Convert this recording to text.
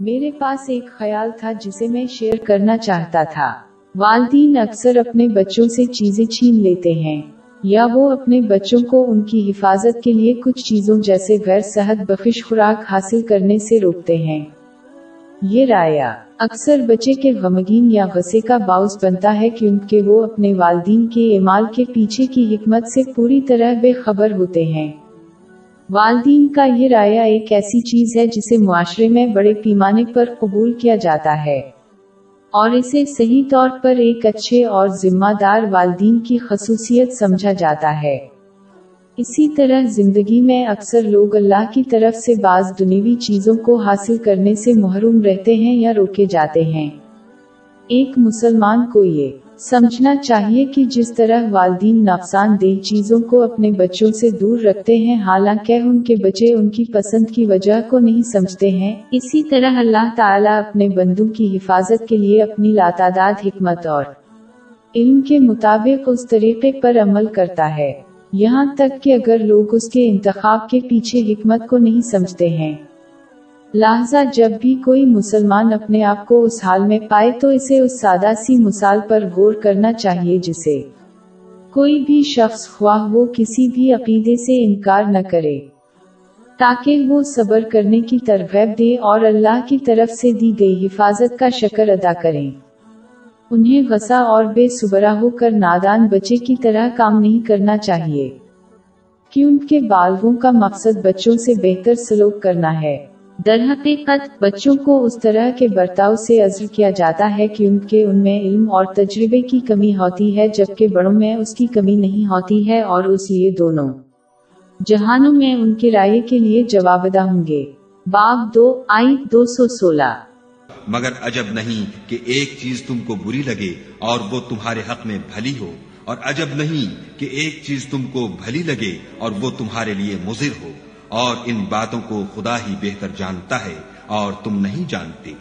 میرے پاس ایک خیال تھا جسے میں شیئر کرنا چاہتا تھا۔ والدین اکثر اپنے بچوں سے چیزیں چھین لیتے ہیں، یا وہ اپنے بچوں کو ان کی حفاظت کے لیے کچھ چیزوں جیسے غیر صحت بخش خوراک حاصل کرنے سے روکتے ہیں۔ یہ رایا اکثر بچے کے غمگین یا غصے کا باعث بنتا ہے کیونکہ وہ اپنے والدین کے اعمال کے پیچھے کی حکمت سے پوری طرح بے خبر ہوتے ہیں۔ والدین کا یہ رایا ایک ایسی چیز ہے جسے معاشرے میں بڑے پیمانے پر قبول کیا جاتا ہے۔ اور اسے صحیح طور پر ایک اچھے اور ذمہ دار والدین کی خصوصیت سمجھا جاتا ہے۔ اسی طرح زندگی میں اکثر لوگ اللہ کی طرف سے بعض دنیوی چیزوں کو حاصل کرنے سے محروم رہتے ہیں یا روکے جاتے ہیں۔ ایک مسلمان کو یہ سمجھنا چاہیے کہ جس طرح والدین نقصان دہ چیزوں کو اپنے بچوں سے دور رکھتے ہیں، حالانکہ ان کے بچے ان کی پسند کی وجہ کو نہیں سمجھتے ہیں۔ اسی طرح اللہ تعالیٰ اپنے بندوں کی حفاظت کے لیے اپنی لاتعداد، حکمت اور علم کے مطابق اس طریقے پر عمل کرتا ہے۔ یہاں تک کہ اگر لوگ اس کے انتخاب کے پیچھے حکمت کو نہیں سمجھتے ہیں۔ لہذا جب بھی کوئی مسلمان اپنے آپ کو اس حال میں پائے تو اسے اس سادہ سی مثال پر غور کرنا چاہیے جسے کوئی بھی شخص خواہ وہ کسی بھی عقیدے سے انکار نہ کرے، تاکہ وہ صبر کرنے کی ترغیب دے اور اللہ کی طرف سے دی گئی حفاظت کا شکر ادا کریں۔ انہیں غصہ اور بے صبرا ہو کر نادان بچے کی طرح کام نہیں کرنا چاہیے کیونکہ بالغوں کا مقصد بچوں سے بہتر سلوک کرنا ہے۔ در حقیقت، بچوں کو اس طرح کے برتاؤ سے عزر کیا جاتا ہے کیونکہ ان میں علم اور تجربے کی کمی ہوتی ہے، جبکہ بڑوں میں اس کی کمی نہیں ہوتی ہے اور اس لیے دونوں جہانوں میں ان کے رائے کے لیے جوابدہ ہوں گے۔ باب دو آئی دو سو سولہ۔ مگر عجب نہیں کہ ایک چیز تم کو بری لگے اور وہ تمہارے حق میں بھلی ہو، اور عجب نہیں کہ ایک چیز تم کو بھلی لگے اور وہ تمہارے لیے مضر ہو۔ اور ان باتوں کو خدا ہی بہتر جانتا ہے اور تم نہیں جانتے۔